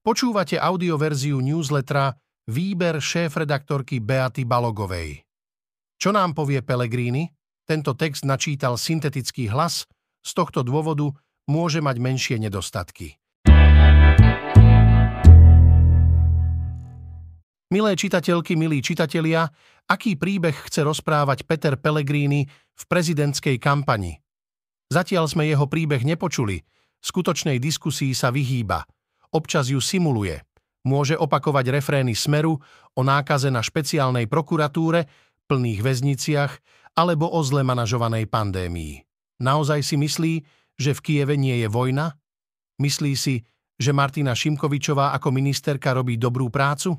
Počúvate audioverziu newslettera Výber šéf-redaktorky Beaty Balogovej. Čo nám povie Pellegrini? Tento text načítal syntetický hlas, z tohto dôvodu môže mať menšie nedostatky. Milé čitateľky, milí čitatelia, aký príbeh chce rozprávať Peter Pellegrini v prezidentskej kampani? Zatiaľ sme jeho príbeh nepočuli, skutočnej diskusii sa vyhýba – občas ju simuluje. Môže opakovať refrény Smeru o nákaze na špeciálnej prokuratúre, plných väzniciach alebo o zle manažovanej pandémii. Naozaj si myslí, že v Kieve nie je vojna? Myslí si, že Martina Šimkovičová ako ministerka robí dobrú prácu?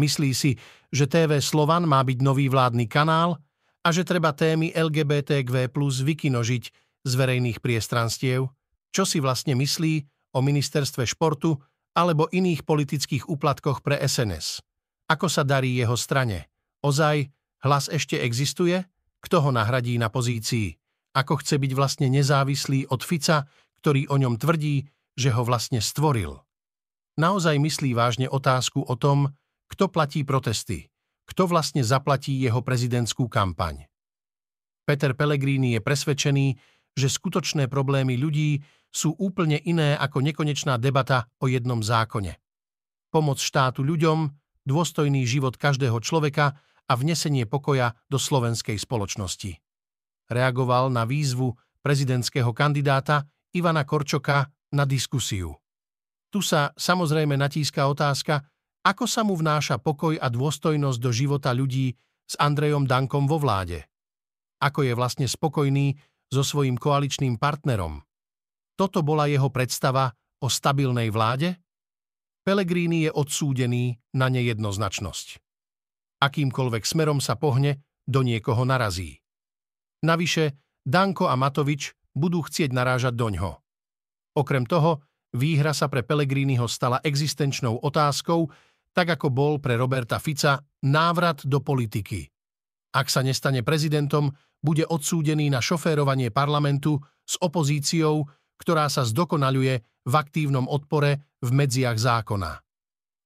Myslí si, že TV Slovan má byť nový vládny kanál a že treba témy LGBTQ plus vykinožiť z verejných priestranstiev? Čo si vlastne myslí o ministerstve športu alebo iných politických úplatkoch pre SNS. Ako sa darí jeho strane? Ozaj, hlas ešte existuje? Kto ho nahradí na pozícii? Ako chce byť vlastne nezávislý od Fica, ktorý o ňom tvrdí, že ho vlastne stvoril? Naozaj myslí vážne otázku o tom, kto platí protesty, kto vlastne zaplatí jeho prezidentskú kampaň. Peter Pellegrini je presvedčený, že skutočné problémy ľudí sú úplne iné ako nekonečná debata o jednom zákone. Pomoc štátu ľuďom, dôstojný život každého človeka a vnesenie pokoja do slovenskej spoločnosti. Reagoval na výzvu prezidentského kandidáta Ivana Korčoka na diskusiu. Tu sa samozrejme natíska otázka, ako sa mu vnáša pokoj a dôstojnosť do života ľudí s Andrejom Dankom vo vláde. Ako je vlastne spokojný so svojím koaličným partnerom. Toto bola jeho predstava o stabilnej vláde? Pelegrini je odsúdený na nejednoznačnosť. Akýmkoľvek smerom sa pohne, do niekoho narazí. Navyše, Danko a Matovič budú chcieť narážať doňho. Okrem toho, výhra sa pre Pelegriniho stala existenčnou otázkou, tak ako bol pre Roberta Fica návrat do politiky. Ak sa nestane prezidentom, bude odsúdený na šoférovanie parlamentu s opozíciou, ktorá sa zdokonaľuje v aktívnom odpore v medziach zákona.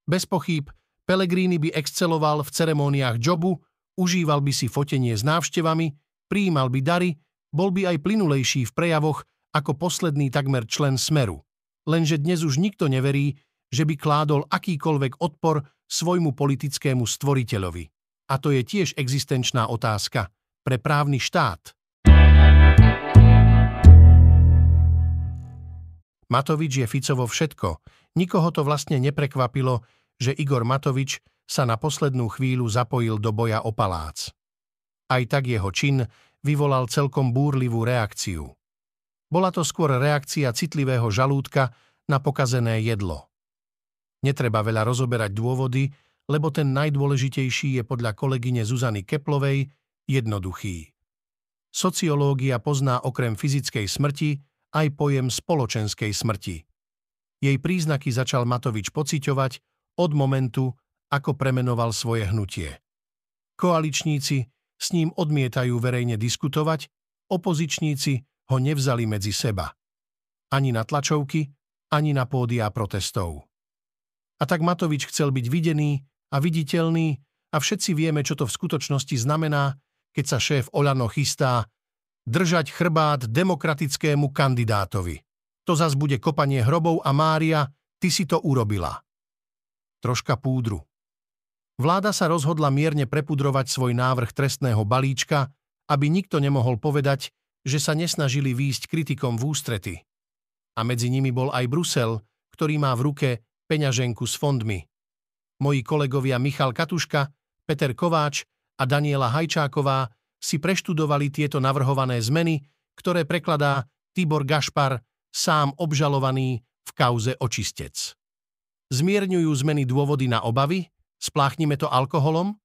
Bez pochyb, Pellegrini by exceloval v ceremóniách jobu, užíval by si fotenie s návštevami, prijímal by dary, bol by aj plynulejší v prejavoch ako posledný takmer člen Smeru. Lenže dnes už nikto neverí, že by kládol akýkoľvek odpor svojmu politickému stvoriteľovi. A to je tiež existenčná otázka pre právny štát. Matovič je Ficovo všetko. Nikoho to vlastne neprekvapilo, že Igor Matovič sa na poslednú chvíľu zapojil do boja o palác. Aj tak jeho čin vyvolal celkom búrlivú reakciu. Bola to skôr reakcia citlivého žalúdka na pokazené jedlo. Netreba veľa rozoberať dôvody, lebo ten najdôležitejší je podľa kolegyne Zuzany Keplovej jednoduchý. Sociológia pozná okrem fyzickej smrti aj pojem spoločenskej smrti. Jej príznaky začal Matovič pociťovať od momentu, ako premenoval svoje hnutie. Koaličníci s ním odmietajú verejne diskutovať, opozičníci ho nevzali medzi seba. Ani na tlačovky, ani na pódia protestov. A tak Matovič chcel byť videný a viditeľný a všetci vieme, čo to v skutočnosti znamená, keď sa šéf Olano chystá držať chrbát demokratickému kandidátovi. To zas bude kopanie hrobov a Mária, ty si to urobila. Troška púdru. Vláda sa rozhodla mierne prepudrovať svoj návrh trestného balíčka, aby nikto nemohol povedať, že sa nesnažili výjsť kritikom v ústrety. A medzi nimi bol aj Brusel, ktorý má v ruke peňaženku s fondmi. Moji kolegovia Michal Katuška, Peter Kováč a Daniela Hajčáková si preštudovali tieto navrhované zmeny, ktoré prekladá Tibor Gašpar, sám obžalovaný v kauze očistec. Zmierňujú zmeny dôvody na obavy? Spláchnime to alkoholom?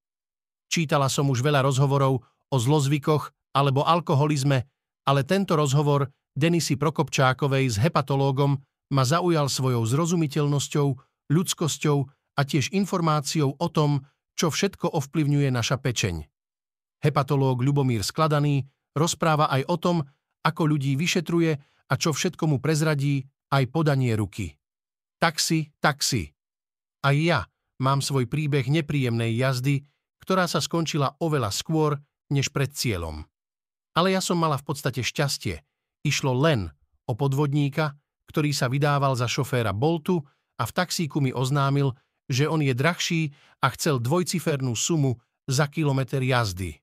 Čítala som už veľa rozhovorov o zlozvykoch alebo alkoholizme, ale tento rozhovor Denisy Prokopčákovej s hepatológom ma zaujal svojou zrozumiteľnosťou, ľudskosťou a tiež informáciou o tom, čo všetko ovplyvňuje naša pečeň. Hepatológ Ľubomír Skladaný rozpráva aj o tom, ako ľudí vyšetruje a čo všetko mu prezradí aj podanie ruky. Taxi, taxi. Aj ja mám svoj príbeh nepríjemnej jazdy, ktorá sa skončila oveľa skôr, než pred cieľom. Ale ja som mala v podstate šťastie. Išlo len o podvodníka, ktorý sa vydával za šoféra Boltu a v taxíku mi oznámil, že on je drahší a chcel dvojcifernú sumu za kilometr jazdy.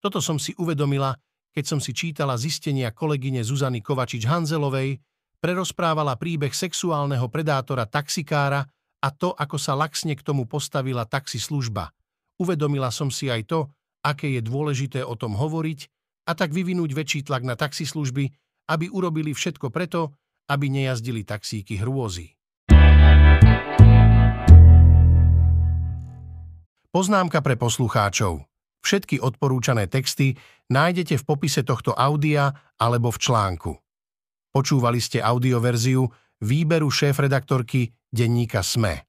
Toto som si uvedomila, keď som si čítala zistenia kolegyne Zuzany Kovačič-Hanzelovej, prerozprávala príbeh sexuálneho predátora taxikára a to, ako sa laxne k tomu postavila taxislužba. Uvedomila som si aj to, aké je dôležité o tom hovoriť a tak vyvinúť väčší tlak na taxislužby, aby urobili všetko preto, aby nejazdili taxíky hrôzy. Poznámka pre poslucháčov. Všetky odporúčané texty nájdete v popise tohto audia alebo v článku. Počúvali ste audioverziu výberu šéf-redaktorky denníka SME.